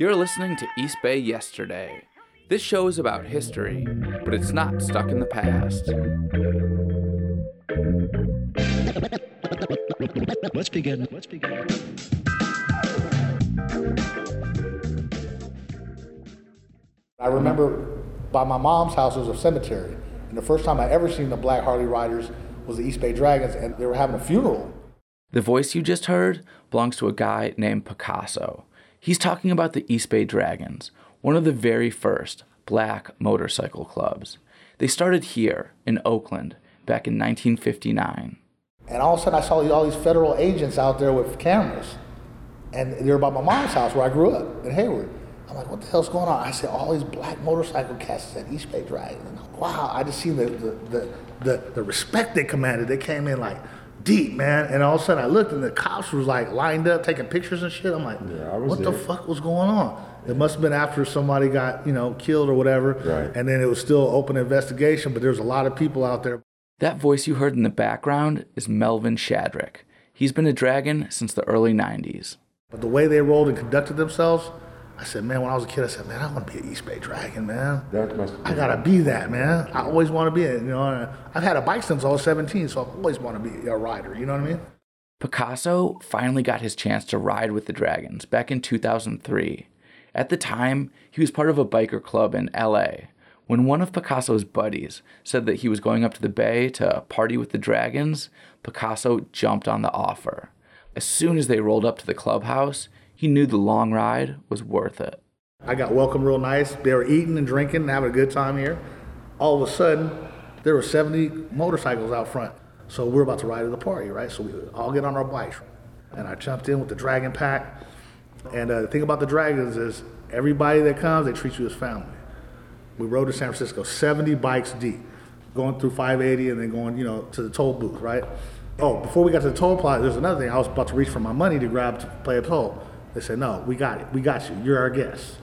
You're listening to East Bay Yesterday. This show is about history, but it's not stuck in the past. Let's begin. Let's begin. I remember by my mom's house was a cemetery, and the first time I ever seen the Black Harley Riders was the East Bay Dragons, and they were having a funeral. The voice you just heard belongs to a guy named Picasso. He's talking about the East Bay Dragons, one of the very first black motorcycle clubs. They started here in Oakland back in 1959. And all of a sudden, I saw all these federal agents out there with cameras, and they were by my mom's house where I grew up in Hayward. I'm like, what the hell's going on? I said, all these black motorcycle cats at East Bay Dragons. And wow, I just seen the, the, the, the, the respect they commanded. They came in like deep, man. And all of a sudden I looked and the cops was like lined up taking pictures and shit. I'm like, Yeah, I was what the fuck was going on? It must have been after somebody got, you know, killed or whatever. Right. And then it was still open investigation, but there's a lot of people out there. That voice you heard in the background is Melvin Shadrick. He's been a dragon since the early 90s. But the way they rolled and conducted themselves, I said, man, when I was a kid, I said, man, I want to be an East Bay Dragon, man. That must I gotta be that, man. I always want to be it. You know, I've had a bike since I was 17, so I always want to be a rider. You know what I mean? Picasso finally got his chance to ride with the Dragons back in 2003. At the time, he was part of a biker club in LA. When one of Picasso's buddies said that he was going up to the bay to party with the Dragons, Picasso jumped on the offer. As soon as they rolled up to the clubhouse, he knew the long ride was worth it. I got welcomed real nice. They were eating and drinking and having a good time here. All of a sudden, there were 70 motorcycles out front. So we're about to ride to the party, right? So we all get on our bikes. And I jumped in with the Dragon Pack. And uh, the thing about the Dragons is everybody that comes, they treat you as family. We rode to San Francisco, 70 bikes deep, going through 580 and then going, you know, to the toll booth, right? Oh, before we got to the toll plaza, there's another thing. I was about to reach for my money to grab to play a toll. They said, no, we got it. We got you. You're our guest.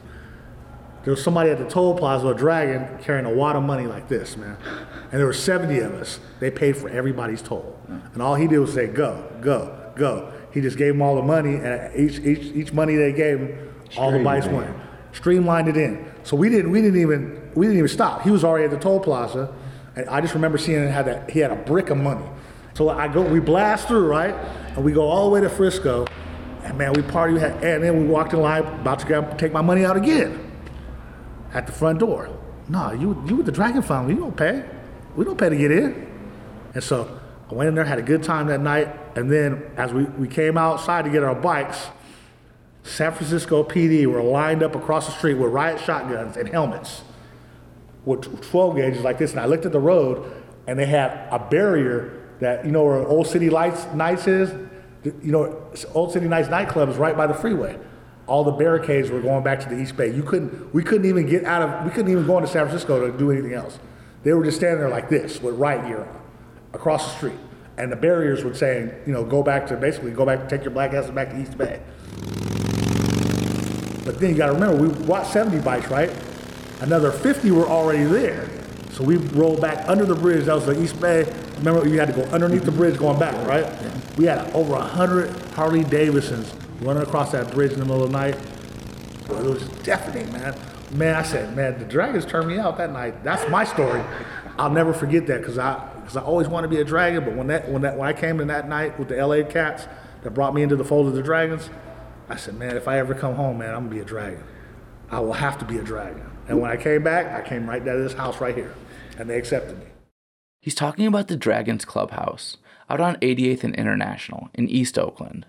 There was somebody at the toll plaza, a dragon, carrying a wad of money like this, man. And there were 70 of us. They paid for everybody's toll. And all he did was say, go, go, go. He just gave them all the money, and each, each, each money they gave him, all the bikes went. Streamlined it in. So we didn't, we didn't even, we didn't even stop. He was already at the toll plaza, and I just remember seeing had that, he had a brick of money. So I go, we blast through, right? And we go all the way to Frisco, and man, we party, and then we walked in line, about to grab, take my money out again at the front door. No, you you with the Dragon family, you don't pay. We don't pay to get in. And so I went in there, had a good time that night, and then as we, we came outside to get our bikes, San Francisco PD were lined up across the street with riot shotguns and helmets with 12 gauges like this. And I looked at the road, and they had a barrier that, you know, where Old City Lights Nights is? You know, Old City Nights nightclub is right by the freeway. All the barricades were going back to the East Bay. You couldn't, we couldn't even get out of, we couldn't even go into San Francisco to do anything else. They were just standing there like this with riot gear on, across the street. And the barriers would saying, you know, go back to, basically go back, take your black asses back to East Bay. But then you gotta remember, we brought 70 bikes, right? Another 50 were already there. So we rolled back under the bridge, that was the East Bay. Remember, you had to go underneath the bridge going back, right? We had over 100 Harley Davidsons running across that bridge in the middle of the night. It was deafening, man. Man, I said, man, the Dragons turned me out that night. That's my story. I'll never forget that because I, cause I always wanted to be a Dragon. But when that, when that, when I came in that night with the LA Cats that brought me into the fold of the Dragons, I said, man, if I ever come home, man, I'm gonna be a Dragon. I will have to be a Dragon. And when I came back, I came right down to this house right here, and they accepted me. He's talking about the Dragons Clubhouse out on 88th and International in East Oakland.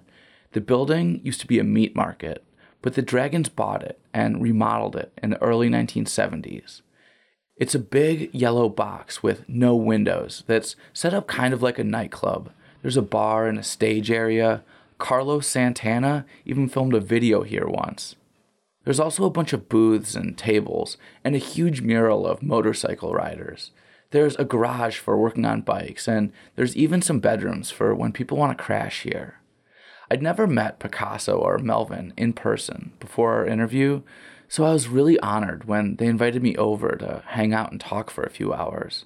The building used to be a meat market, but the Dragons bought it and remodeled it in the early 1970s. It's a big yellow box with no windows that's set up kind of like a nightclub. There's a bar and a stage area. Carlos Santana even filmed a video here once. There's also a bunch of booths and tables and a huge mural of motorcycle riders. There's a garage for working on bikes, and there's even some bedrooms for when people want to crash here. I'd never met Picasso or Melvin in person before our interview, so I was really honored when they invited me over to hang out and talk for a few hours.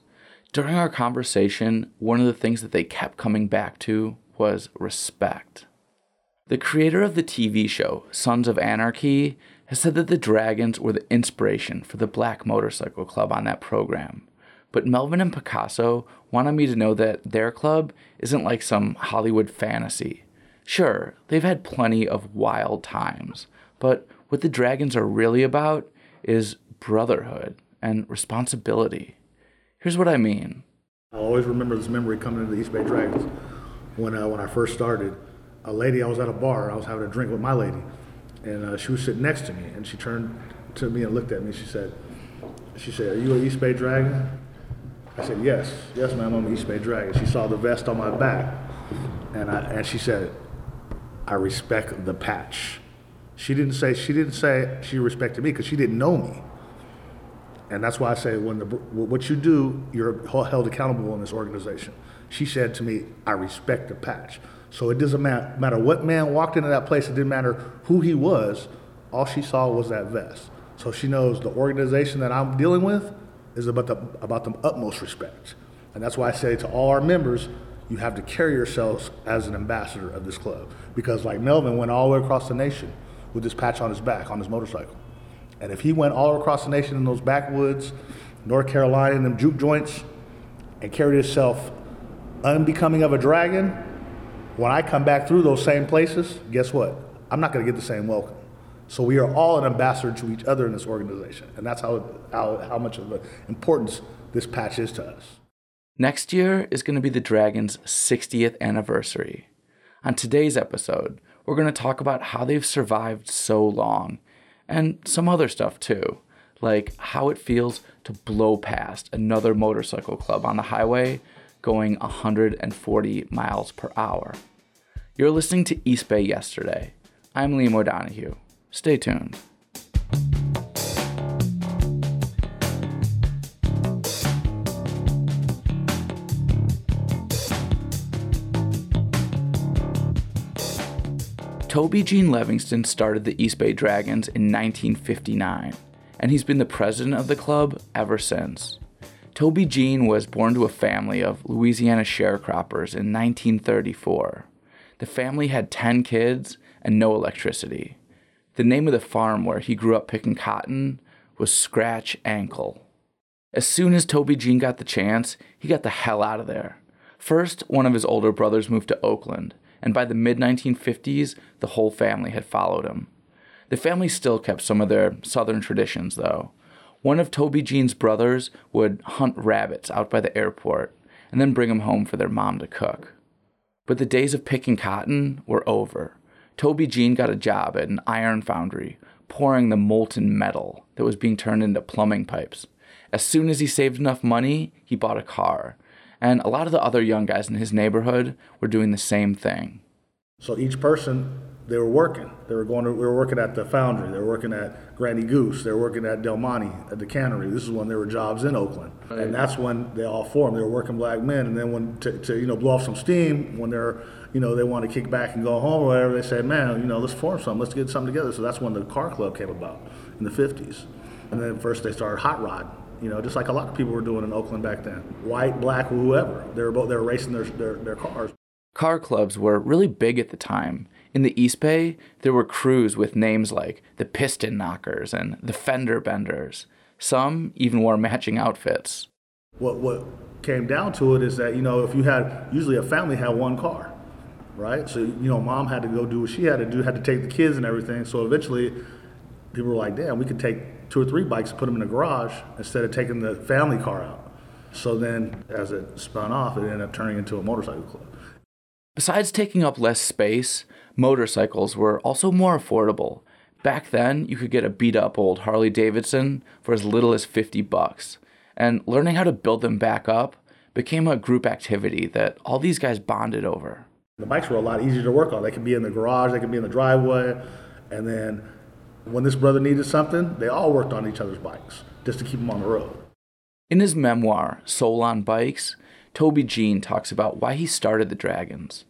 During our conversation, one of the things that they kept coming back to was respect. The creator of the TV show, Sons of Anarchy, has said that the Dragons were the inspiration for the Black Motorcycle Club on that program. But Melvin and Picasso wanted me to know that their club isn't like some Hollywood fantasy. Sure, they've had plenty of wild times, but what the Dragons are really about is brotherhood and responsibility. Here's what I mean. I always remember this memory coming into the East Bay Dragons when uh, when I first started. A lady, I was at a bar, I was having a drink with my lady, and uh, she was sitting next to me, and she turned to me and looked at me. She said, "She said, are you an East Bay Dragon?" I said, "Yes, yes, ma'am, I'm an East Bay Dragon." She saw the vest on my back, and I and she said, "I respect the patch." She didn't say she didn't say she respected me because she didn't know me. And that's why I say when the, what you do, you're held accountable in this organization. She said to me, I respect the patch. So it doesn't matter, what man walked into that place, it didn't matter who he was, all she saw was that vest. So she knows the organization that I'm dealing with is about the, about the utmost respect. And that's why I say to all our members, you have to carry yourselves as an ambassador of this club. Because like Melvin went all the way across the nation with this patch on his back, on his motorcycle. And if he went all across the nation in those backwoods, North Carolina, in them juke joints, and carried himself unbecoming of a dragon, when I come back through those same places, guess what? I'm not going to get the same welcome. So we are all an ambassador to each other in this organization, and that's how how, how much of an importance this patch is to us. Next year is going to be the Dragons' 60th anniversary. On today's episode, we're going to talk about how they've survived so long and some other stuff too, like how it feels to blow past another motorcycle club on the highway going 140 miles per hour. You're listening to East Bay Yesterday. I'm Liam O'Donoghue. Stay tuned. Tobie Gene Levingston started the East Bay Dragons in 1959, and he's been the president of the club ever since. Tobie Gene was born to a family of Louisiana sharecroppers in 1934. The family had 10 kids and no electricity. The name of the farm where he grew up picking cotton was Scratch Ankle. As soon as Tobie Gene got the chance, he got the hell out of there. First, one of his older brothers moved to Oakland, and by the mid 1950s, the whole family had followed him. The family still kept some of their southern traditions, though. One of Tobie Gene's brothers would hunt rabbits out by the airport and then bring them home for their mom to cook. But the days of picking cotton were over. Tobie Gene got a job at an iron foundry, pouring the molten metal that was being turned into plumbing pipes. As soon as he saved enough money, he bought a car and a lot of the other young guys in his neighborhood were doing the same thing. So each person, they were working. They were going to, we were working at the foundry. They were working at Granny Goose. They were working at Del Monte at the cannery. This is when there were jobs in Oakland. Right. And that's when they all formed. They were working black men. And then when, to, to, you know, blow off some steam, when they're, you know, they want to kick back and go home or whatever, they said, man, you know, let's form something. Let's get something together. So that's when the car club came about in the 50s. And then first they started Hot Rod you know, just like a lot of people were doing in Oakland back then. White, black, whoever. They were both they were racing their, their, their cars. Car clubs were really big at the time. In the East Bay, there were crews with names like the Piston Knockers and the Fender Benders. Some even wore matching outfits. What what came down to it is that, you know, if you had usually a family had one car, right? So, you know, mom had to go do what she had to do, had to take the kids and everything. So eventually people were like, damn, we could take two or three bikes, put them in the garage instead of taking the family car out. So then, as it spun off, it ended up turning into a motorcycle club. Besides taking up less space, motorcycles were also more affordable. Back then, you could get a beat up old Harley Davidson for as little as 50 bucks. And learning how to build them back up became a group activity that all these guys bonded over. The bikes were a lot easier to work on. They could be in the garage, they could be in the driveway, and then when this brother needed something, they all worked on each other's bikes just to keep them on the road. In his memoir, Soul on Bikes, Tobie Gene talks about why he started the Dragons.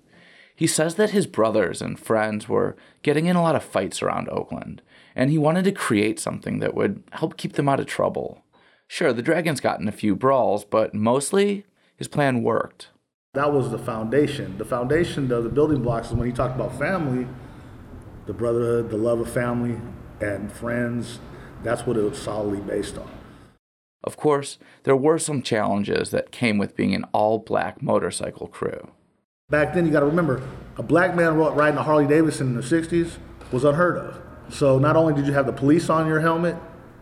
He says that his brothers and friends were getting in a lot of fights around Oakland, and he wanted to create something that would help keep them out of trouble. Sure, the Dragons got in a few brawls, but mostly his plan worked. That was the foundation. The foundation of the building blocks is when he talked about family, the brotherhood, the love of family, and friends. That's what it was solidly based on. Of course, there were some challenges that came with being an all black motorcycle crew. Back then, you got to remember, a black man riding a Harley Davidson in the 60s was unheard of. So not only did you have the police on your helmet,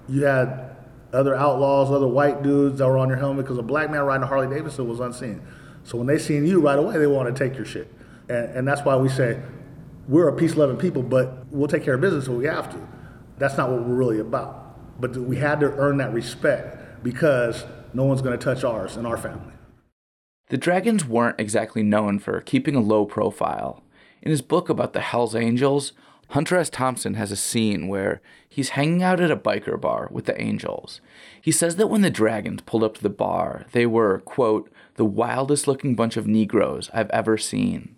you had other outlaws, other white dudes that were on your helmet because a black man riding a Harley Davidson was unseen. So when they seen you right away, they want to take your shit. And, and that's why we say we're a peace loving people, but we'll take care of business when we have to. That's not what we're really about. But we had to earn that respect because no one's going to touch ours and our family. The Dragons weren't exactly known for keeping a low profile. In his book about the Hells Angels, Hunter S. Thompson has a scene where he's hanging out at a biker bar with the Angels. He says that when the Dragons pulled up to the bar, they were, quote, the wildest looking bunch of Negroes I've ever seen.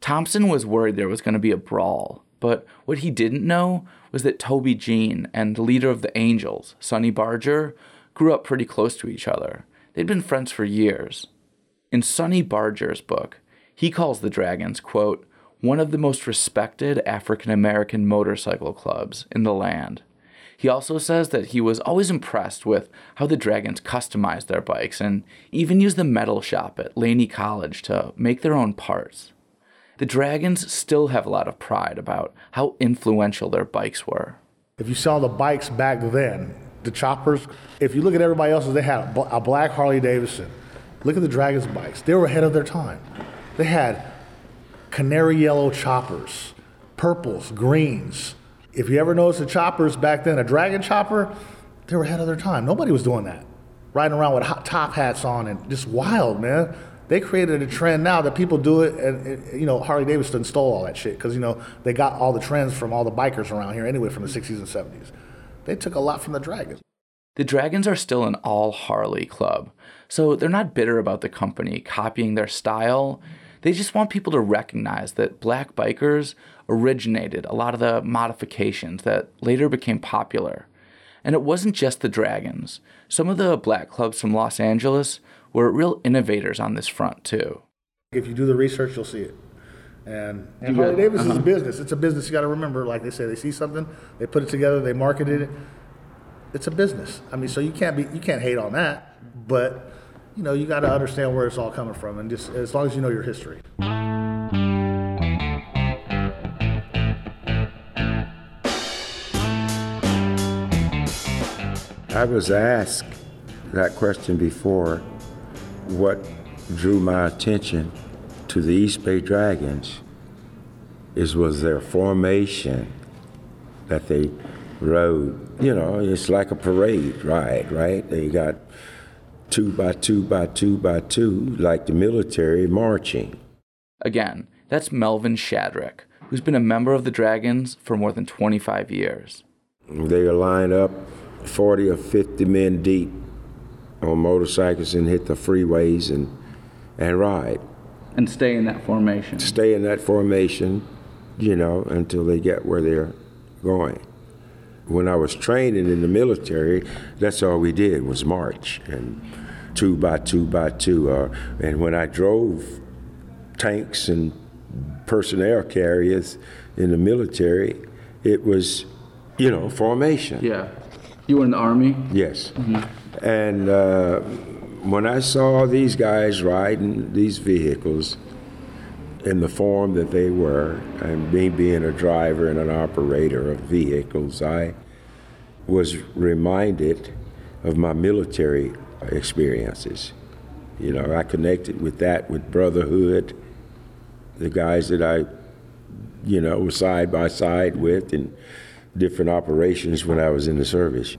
Thompson was worried there was going to be a brawl, but what he didn't know was that Tobie Gene and the leader of the Angels, Sonny Barger, grew up pretty close to each other. They'd been friends for years. In Sonny Barger's book, he calls the Dragons, quote, one of the most respected African American motorcycle clubs in the land. He also says that he was always impressed with how the Dragons customized their bikes and even used the metal shop at Laney College to make their own parts. The Dragons still have a lot of pride about how influential their bikes were. If you saw the bikes back then, the choppers, if you look at everybody else's, they had a black Harley Davidson. Look at the Dragons bikes. They were ahead of their time. They had canary yellow choppers, purples, greens. If you ever noticed the choppers back then, a dragon chopper, they were ahead of their time. Nobody was doing that. Riding around with hot top hats on and just wild, man. They created a trend now that people do it, and, and you know Harley Davidson stole all that shit because you know they got all the trends from all the bikers around here anyway from the 60s and 70s. They took a lot from the Dragons. The Dragons are still an all Harley club, so they're not bitter about the company copying their style they just want people to recognize that black bikers originated a lot of the modifications that later became popular. And it wasn't just the Dragons. Some of the black clubs from Los Angeles were real innovators on this front, too. If you do the research, you'll see it. And, and Harley Davis uh-huh. is a uh-huh. business. It's a business you got to remember. Like they say, they see something, they put it together, they marketed it. It's a business. I mean, so you can't be you can't hate on that. But you know, you got to understand where it's all coming from, and just as long as you know your history. I was asked that question before what drew my attention to the East Bay Dragons is was their formation that they rode. You know, it's like a parade ride, right? They got two by two by two by two, like the military marching. Again, that's Melvin Shadrick, who's been a member of the Dragons for more than 25 years. They line up 40 or 50 men deep on motorcycles and hit the freeways and, and ride. And stay in that formation. Stay in that formation, you know, until they get where they're going. When I was training in the military, that's all we did was march. And two by two by two. Uh, and when I drove tanks and personnel carriers in the military, it was, you know, formation. Yeah. You were in the Army? Yes. Mm-hmm. And uh, when I saw these guys riding these vehicles in the form that they were, and me being a driver and an operator of vehicles, I was reminded of my military experiences. You know, I connected with that with brotherhood, the guys that I, you know, was side by side with in different operations when I was in the service.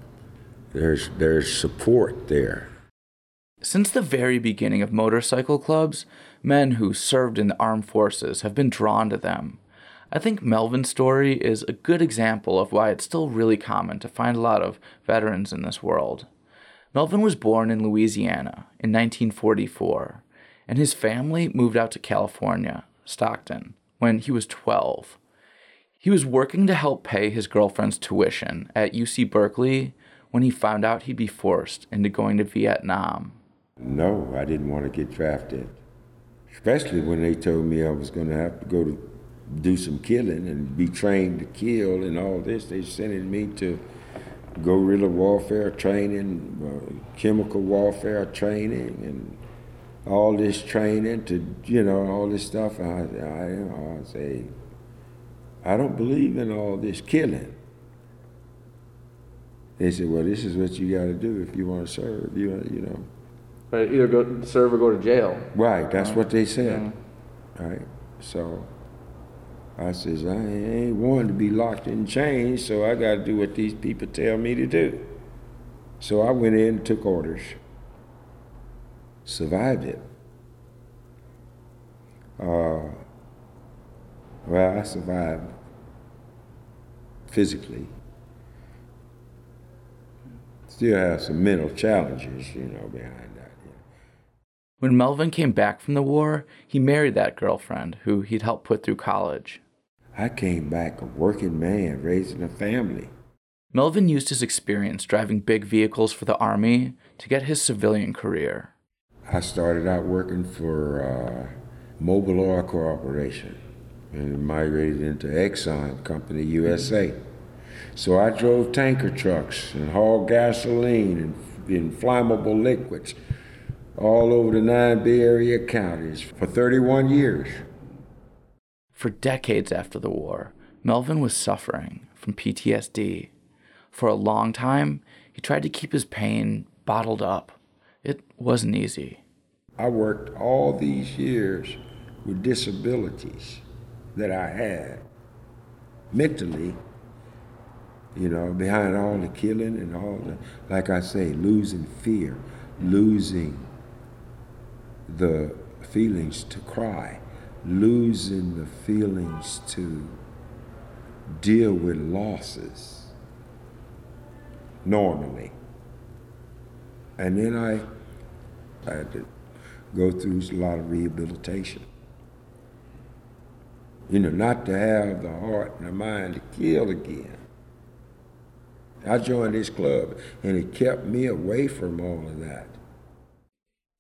There's there's support there. Since the very beginning of motorcycle clubs, men who served in the armed forces have been drawn to them. I think Melvin's story is a good example of why it's still really common to find a lot of veterans in this world. Melvin was born in Louisiana in 1944, and his family moved out to California, Stockton, when he was 12. He was working to help pay his girlfriend's tuition at UC Berkeley when he found out he'd be forced into going to Vietnam. No, I didn't want to get drafted, especially when they told me I was going to have to go to do some killing and be trained to kill and all this. They sending me to guerrilla warfare training, uh, chemical warfare training, and all this training to, you know, all this stuff. I, I, I say, I don't believe in all this killing. They said, well, this is what you got to do if you want to serve, you, you know. But either go serve or go to jail. Right, that's what they said. Right, so I says, I ain't wanting to be locked in chains, so I got to do what these people tell me to do. So I went in and took orders. Survived it. Uh, well, I survived physically. Still have some mental challenges, you know, behind. When Melvin came back from the war, he married that girlfriend who he'd helped put through college. I came back a working man, raising a family. Melvin used his experience driving big vehicles for the Army to get his civilian career. I started out working for uh, Mobil Oil Corporation and migrated into Exxon Company USA. So I drove tanker trucks and hauled gasoline and, inflammable liquids all over the nine Bay Area counties for 31 years. For decades after the war, Melvin was suffering from PTSD. For a long time, he tried to keep his pain bottled up. It wasn't easy. I worked all these years with disabilities that I had mentally, you know, behind all the killing and all the, like I say, losing fear, losing the feelings to cry, losing the feelings to deal with losses normally. And then I, I had to go through a lot of rehabilitation. You know, not to have the heart and the mind to kill again. I joined this club and it kept me away from all of that.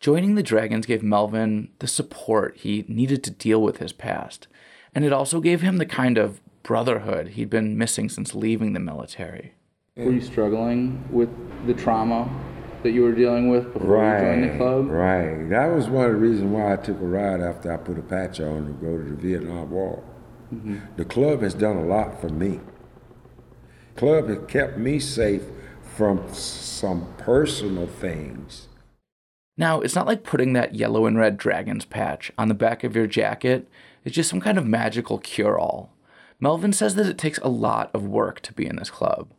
Joining the Dragons gave Melvin the support he needed to deal with his past, and it also gave him the kind of brotherhood he'd been missing since leaving the military. Were you struggling with the trauma that you were dealing with before right, you joined the club? Right. That was one of the reasons why I took a ride after I put a patch on to go to the Vietnam War. Mm-hmm. The club has done a lot for me. Club has kept me safe from some personal things now, it's not like putting that yellow and red Dragons patch on the back of your jacket It's just some kind of magical cure all. Melvin says that it takes a lot of work to be in this club.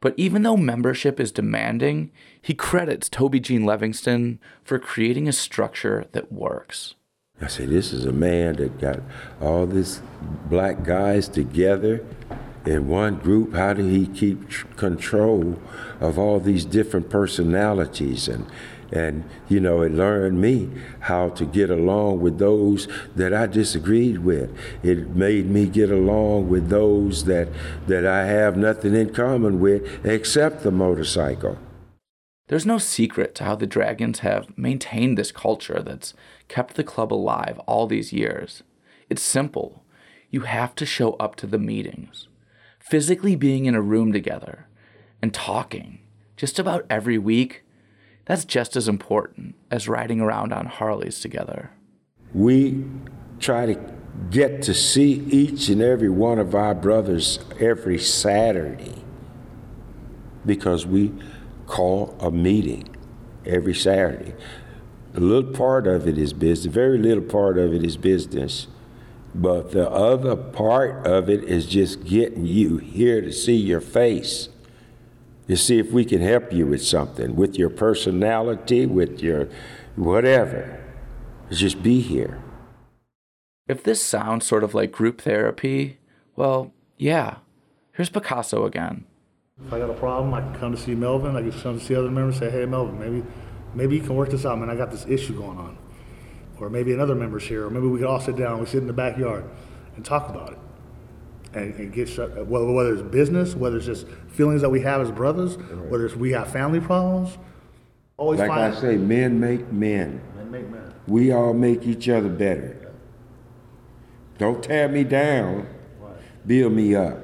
But even though membership is demanding, he credits Tobie Gene Levingston for creating a structure that works. I say, this is a man that got all these black guys together in one group. How did he keep control of all these different personalities and and, you know, it learned me how to get along with those that I disagreed with. It made me get along with those that, that I have nothing in common with except the motorcycle. There's no secret to how the Dragons have maintained this culture that's kept the club alive all these years. It's simple. You have to show up to the meetings. Physically being in a room together and talking just about every week that's just as important as riding around on Harleys together. We try to get to see each and every one of our brothers every Saturday because we call a meeting every Saturday. A little part of it is business, very little part of it is business. But the other part of it is just getting you here to see your face to see if we can help you with something, with your personality, with your whatever. Just be here. If this sounds sort of like group therapy, well, yeah. Here's Picasso again. If I got a problem, I can come to see Melvin. I can come to see other members. Say, hey, Melvin, maybe, maybe you can work this out, man. I got this issue going on, or maybe another member's here, or maybe we could all sit down. We sit in the backyard and talk about it and, and get shut, whether, whether it's business, whether it's just feelings that we have as brothers, right. whether it's we have family problems. Always like find, I say, men make men. Men make men. We all make each other better. Don't tear me down. Build me up.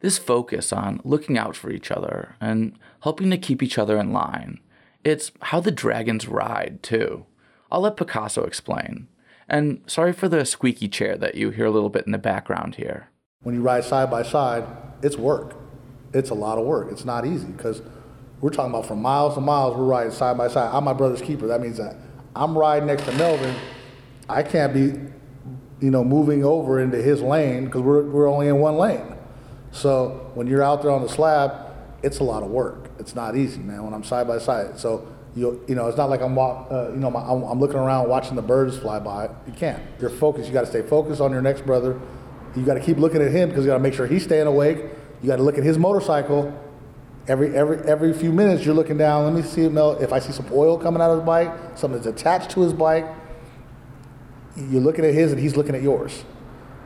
This focus on looking out for each other and helping to keep each other in line. It's how the dragons ride, too. I'll let Picasso explain. And sorry for the squeaky chair that you hear a little bit in the background here. When you ride side by side, it's work. It's a lot of work. It's not easy because we're talking about from miles to miles, we're riding side by side. I'm my brother's keeper. That means that I'm riding next to Melvin. I can't be, you know, moving over into his lane because we're, we're only in one lane. So when you're out there on the slab, it's a lot of work. It's not easy, man, when I'm side by side. So, you, you know, it's not like I'm, uh, you know, my, I'm, I'm looking around watching the birds fly by. You can't. You're focused. You got to stay focused on your next brother. You got to keep looking at him because you got to make sure he's staying awake. You got to look at his motorcycle. Every, every, every few minutes, you're looking down. Let me see if I see some oil coming out of his bike, something that's attached to his bike. You're looking at his and he's looking at yours.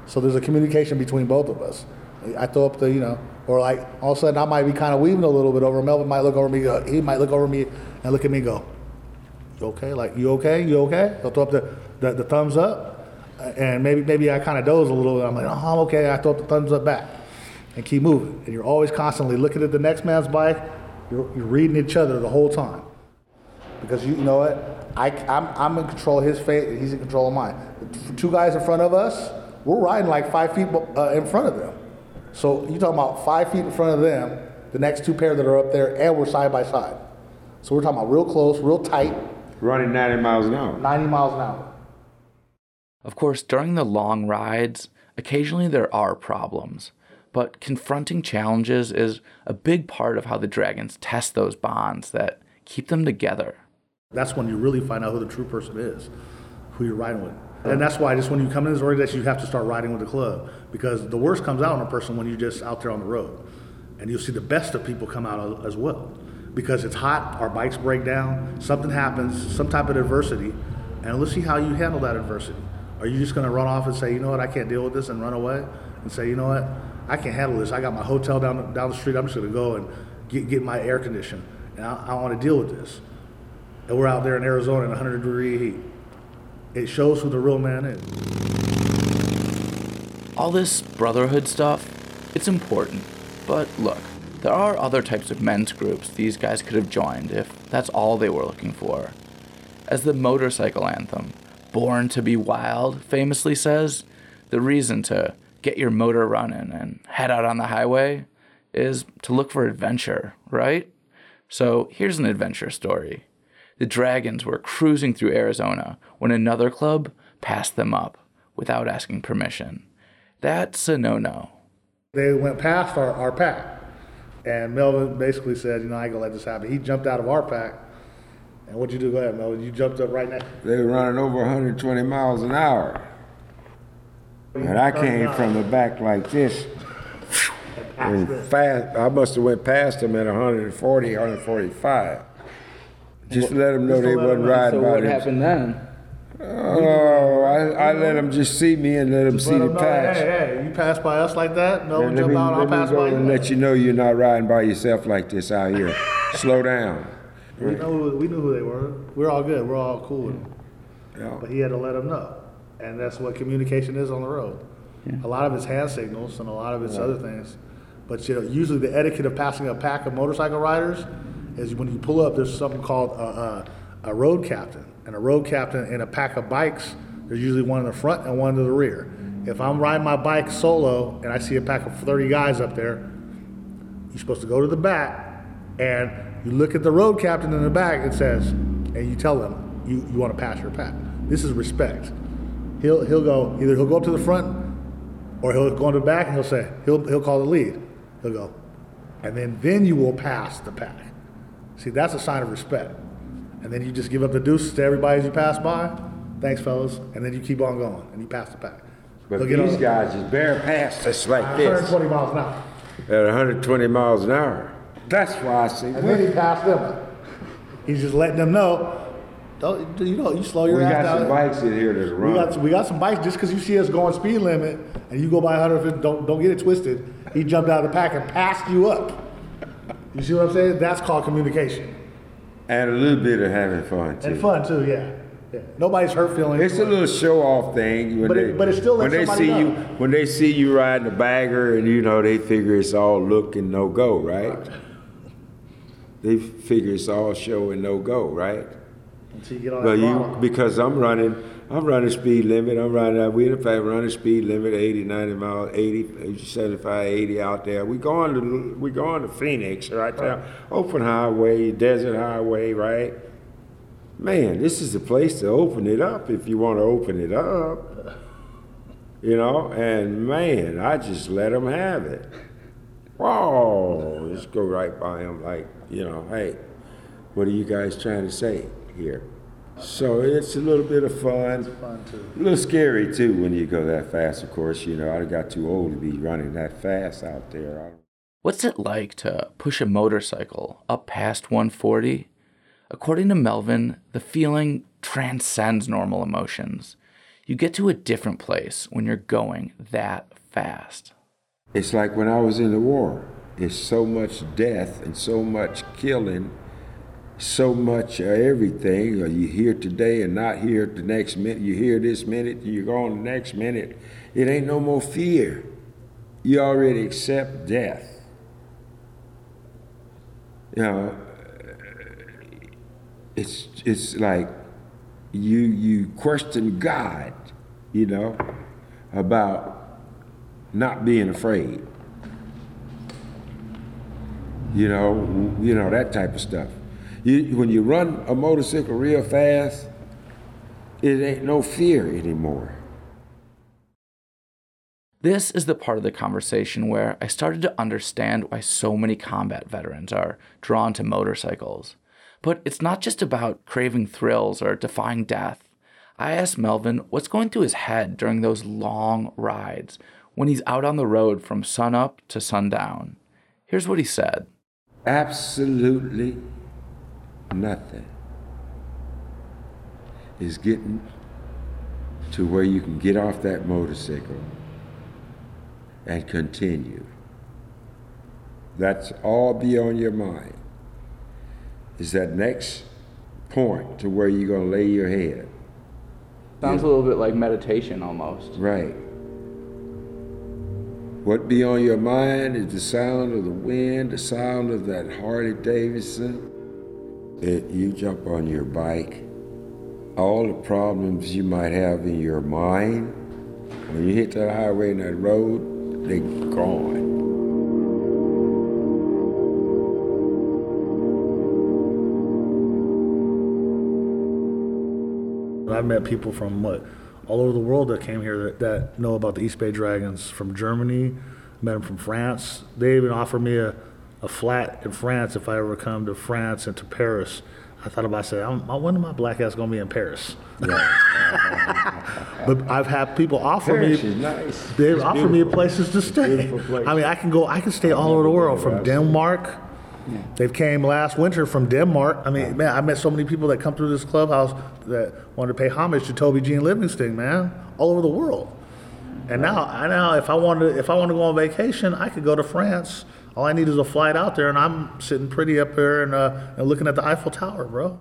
So there's a communication between both of us. I throw up the, you know, or like all of a sudden I might be kind of weaving a little bit over. Melvin might look over me. Uh, he might look over me and look at me and go, "You okay? Like you okay? You okay?" He'll throw up the, the, the thumbs up, and maybe maybe I kind of doze a little. I'm like, "Oh, I'm okay." I throw up the thumbs up back, and keep moving. And you're always constantly looking at the next man's bike. You're, you're reading each other the whole time, because you, you know what? I, I'm, I'm in control of his fate, and he's in control of mine. The two guys in front of us, we're riding like five feet uh, in front of them. So you're talking about five feet in front of them, the next two pair that are up there, and we're side by side. So we're talking about real close, real tight. Running 90 miles an hour. 90 miles an hour. Of course, during the long rides, occasionally there are problems, but confronting challenges is a big part of how the Dragons test those bonds that keep them together. That's when you really find out who the true person is, who you're riding with. And that's why just when you come in this organization, you have to start riding with the club because the worst comes out on a person when you're just out there on the road. And you'll see the best of people come out as well because it's hot, our bikes break down, something happens, some type of adversity, and let's see how you handle that adversity. Are you just going to run off and say, you know what, I can't deal with this and run away? And say, you know what, I can't handle this. I got my hotel down, down the street. I'm just going to go and get, get my air conditioned. And I, I want to deal with this. And we're out there in Arizona in 100 degree heat. It shows who the real man is. All this brotherhood stuff, it's important. But look, there are other types of men's groups these guys could have joined if that's all they were looking for. As the motorcycle anthem, Born to be Wild, famously says, the reason to get your motor running and head out on the highway is to look for adventure, right? So here's an adventure story. The Dragons were cruising through Arizona when another club passed them up without asking permission. That's a no no. They went past our, our pack, and Melvin basically said, You know, I ain't gonna let this happen. He jumped out of our pack. And what'd you do? Go ahead, Melvin. You jumped up right next. They were running over 120 miles an hour. And I came from the back like this. And fast, I must have went past them at 140, 145. Just to let them know they wasn't riding So by what happened then? Oh, I, I let them just see me and let them see Let the him know, patch. Hey, hey, you pass by us like that? No, And let jump me, out, I'll let me pass go by and you. let you know you're not riding by yourself like this out here. Slow down. We, know who, we knew who they were. We're all good. We're all cool. with them. Yeah. But he had to let them know. And that's what communication is on the road. A lot of it's hand signals and a lot of it's other things. But you know, usually the etiquette of passing a pack of motorcycle riders is when you pull up, there's something called a, a, a road captain. And a road captain in a pack of bikes, there's usually one in the front and one to the rear. If I'm riding my bike solo and I see a pack of 30 guys up there, you're supposed to go to the back and you look at the road captain in the back, and says, and you tell them you, you want to pass your pack. This is respect. He'll, he'll go, either he'll go up to the front or he'll go in the back and he'll say, he'll, he'll call the lead. He'll go, and then, then you will pass the pack. See, that's a sign of respect. And then you just give up the deuces to everybody as you pass by. Thanks, fellas. And then you keep on going and you pass the pack. But They'll these guys just bear past us like this 120 miles an hour. at 120 miles an hour. That's why I see. And then he passed them. He's just letting them know, don't, you know, you slow your ass down. we ass got some down. bikes in here that We run. got, we got some bikes, just because you see us going speed limit and you go by 150, don't, don't get it twisted. He jumped out of the pack and passed you up. You see what I'm saying? That's called communication. And a little bit of having fun too. And fun too, yeah. Yeah. Nobody's hurt feelings. It's a little show off thing. When But they, it- but it still when lets they somebody see you know. when they see you riding a bagger and you know they figure it's all look and no go, right? They figure it's all show and no go, right? Until you get on that you throttle. because I'm running I'm running speed limit. I'm running we in fact running speed limit 80, 90 miles, 80, 75, 80 out there. We going to we going to Phoenix right there. Open highway, desert highway, right? Man, this is the place to open it up if you want to open it up. You know, and man, I just let them have it. Whoa, just go right by them like, you know, hey, what are you guys trying to say here? So it's a little bit of fun. Fun too. A little scary too when you go that fast, of course. You know, I got too old to be running that fast out there. What's it like to push a motorcycle up past 140? According to Melvin, the feeling transcends normal emotions. You get to a different place when you're going that fast. It's like when I was in the war. It's so much death and so much killing, so much uh, everything. Uh, You here today and not here the next minute. You hear this minute, you're gone the next minute. It ain't no more fear. You already accept death. You know, it's it's like you you question God, you know, about not being afraid. You know, you know that type of stuff. You, when you run a motorcycle real fast, it ain't no fear anymore. This is the part of the conversation where I started to understand why so many combat veterans are drawn to motorcycles. But it's not just about craving thrills or defying death. I asked Melvin what's going through his head during those long rides when he's out on the road from sunup to sundown. Here's what he said. Absolutely nothing is getting to where you can get off that motorcycle and continue. That's all be on your mind. Is that next point to where you're going to lay your head. Sounds a little bit like meditation almost. Right. What be on your mind is the sound of the wind, the sound of that Harley Davidson. It, you jump on your bike, all the problems you might have in your mind, when you hit that highway and that road, they're gone. I've met people from what all over the world that came here that, that know about the East Bay Dragons. From Germany, met them from France. They even offered me a, a flat in France if I ever come to France and to Paris. I thought about saying, I'm, when am my black ass gonna be in Paris? but I've had people offer Paris me. nice. They've It's offered me places to stay. Place. I mean, I can go. I can stay all over the world, from Denmark. They've came last winter from Denmark. I mean, man, I met so many people that come through this clubhouse that wanted to pay homage to Tobie Gene Levingston, man, all over the world. And now, I now, if I want to, if I want to go on vacation, I could go to France. All I need is a flight out there, and I'm sitting pretty up there and, uh, and looking at the Eiffel Tower, bro.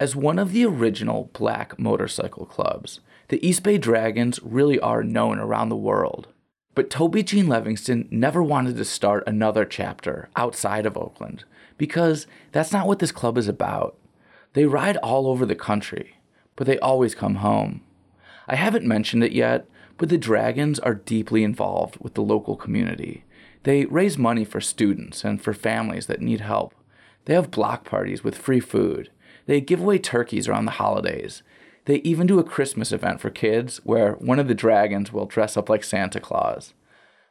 As one of the original black motorcycle clubs, the East Bay Dragons really are known around the world. But Tobie Gene Levingston never wanted to start another chapter outside of Oakland because that's not what this club is about. They ride all over the country, but they always come home. I haven't mentioned it yet, but the Dragons are deeply involved with the local community. They raise money for students and for families that need help. They have block parties with free food. They give away turkeys around the holidays. They even do a Christmas event for kids where one of the dragons will dress up like Santa Claus.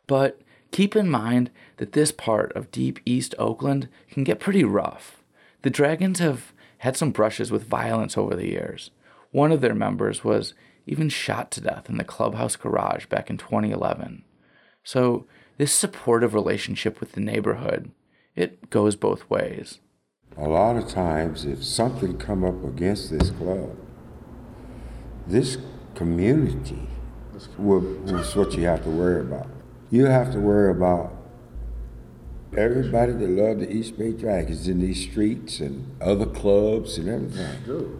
But keep in mind that this part of deep East Oakland can get pretty rough. The Dragons have had some brushes with violence over the years. One of their members was even shot to death in the clubhouse garage back in 2011. So, this supportive relationship with the neighborhood, it goes both ways. A lot of times, if something come up against this club, this community will, is what you have to worry about. You have to worry about everybody that love the East Bay Dragons in these streets and other clubs and everything.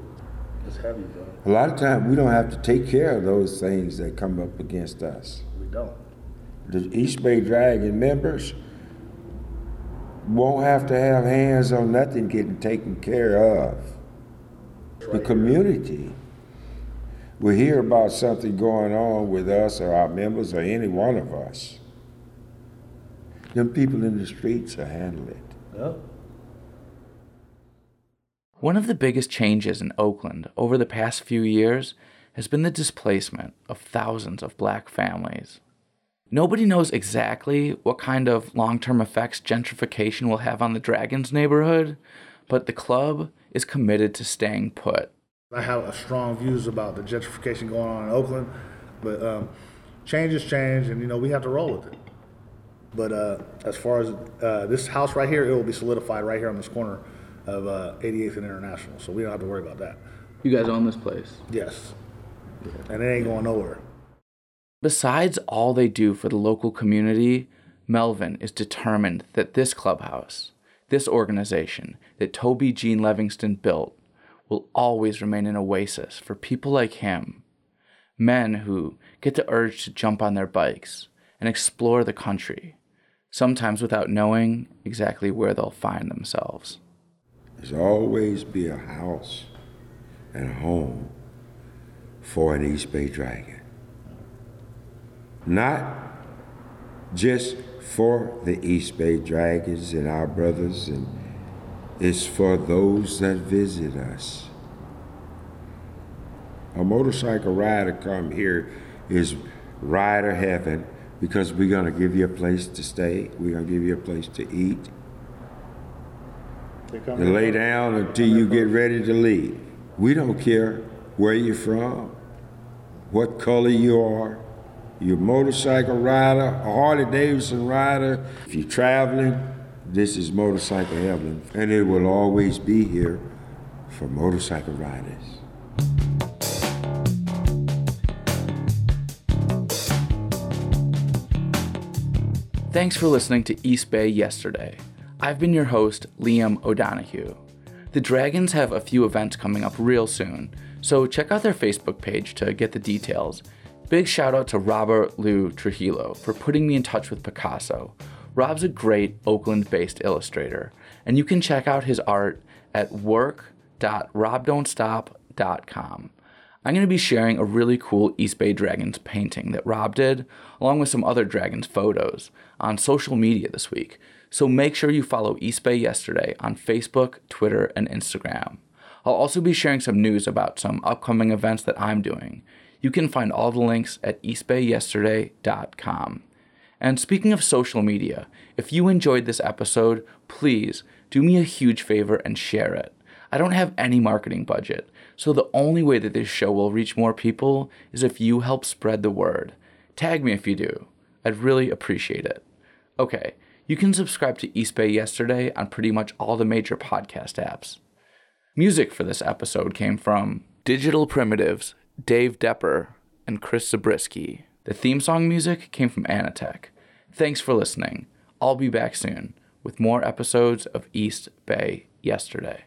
It's heavy, bro. A lot of times we don't have to take care of those things that come up against us. We don't. The East Bay Dragon members won't have to have hands on nothing getting taken care of. The community will hear about something going on with us or our members or any one of us. Them people in the streets will handle it. Yep. One of the biggest changes in Oakland over the past few years has been the displacement of thousands of black families. Nobody knows exactly what kind of long term effects gentrification will have on the Dragons neighborhood, but the club is committed to staying put. I have a strong views about the gentrification going on in Oakland, but um, change is change, and you know we have to roll with it. But uh, as far as uh, this house right here, it will be solidified right here on this corner of uh, 88th and International, so we don't have to worry about that. You guys own this place? Yes, and it ain't going nowhere. Besides all they do for the local community, Melvin is determined that this clubhouse, this organization that Tobie Gene Levingston built, will always remain an oasis for people like him. Men who get the urge to jump on their bikes and explore the country, sometimes without knowing exactly where they'll find themselves. There's always be a house and a home for an East Bay Dragon. Not just for the East Bay Dragons and our brothers, and it's for those that visit us. A motorcycle rider come here is rider heaven because we're gonna give you a place to stay, we're gonna give you a place to eat, to lay down until you get ready to leave. We don't care where you're from, what color you are, you're a motorcycle rider, a Harley Davidson rider. If you're traveling, this is motorcycle heaven, and it will always be here for motorcycle riders. Thanks for listening to East Bay Yesterday. I've been your host, Liam O'Donoghue. The Dragons have a few events coming up real soon, so check out their Facebook page to get the details. Big shout out to Robert Liu-Trujillo for putting me in touch with Picasso. Rob's a great Oakland based illustrator, and you can check out his art at work.robdon'tstop.com. I'm going to be sharing a really cool East Bay Dragons painting that Rob did, along with some other Dragons photos, on social media this week. So make sure you follow East Bay Yesterday on Facebook, Twitter, and Instagram. I'll also be sharing some news about some upcoming events that I'm doing. You can find all the links at eastbayyesterday.com. And speaking of social media, if you enjoyed this episode, please do me a huge favor and share it. I don't have any marketing budget, so the only way that this show will reach more people is if you help spread the word. Tag me if you do. I'd really appreciate it. Okay, you can subscribe to East Bay Yesterday on pretty much all the major podcast apps. Music for this episode came from Digital Primitives, Dave Depper, and Chris Zabriskie. The theme song music came from Anitek. Thanks for listening. I'll be back soon with more episodes of East Bay Yesterday.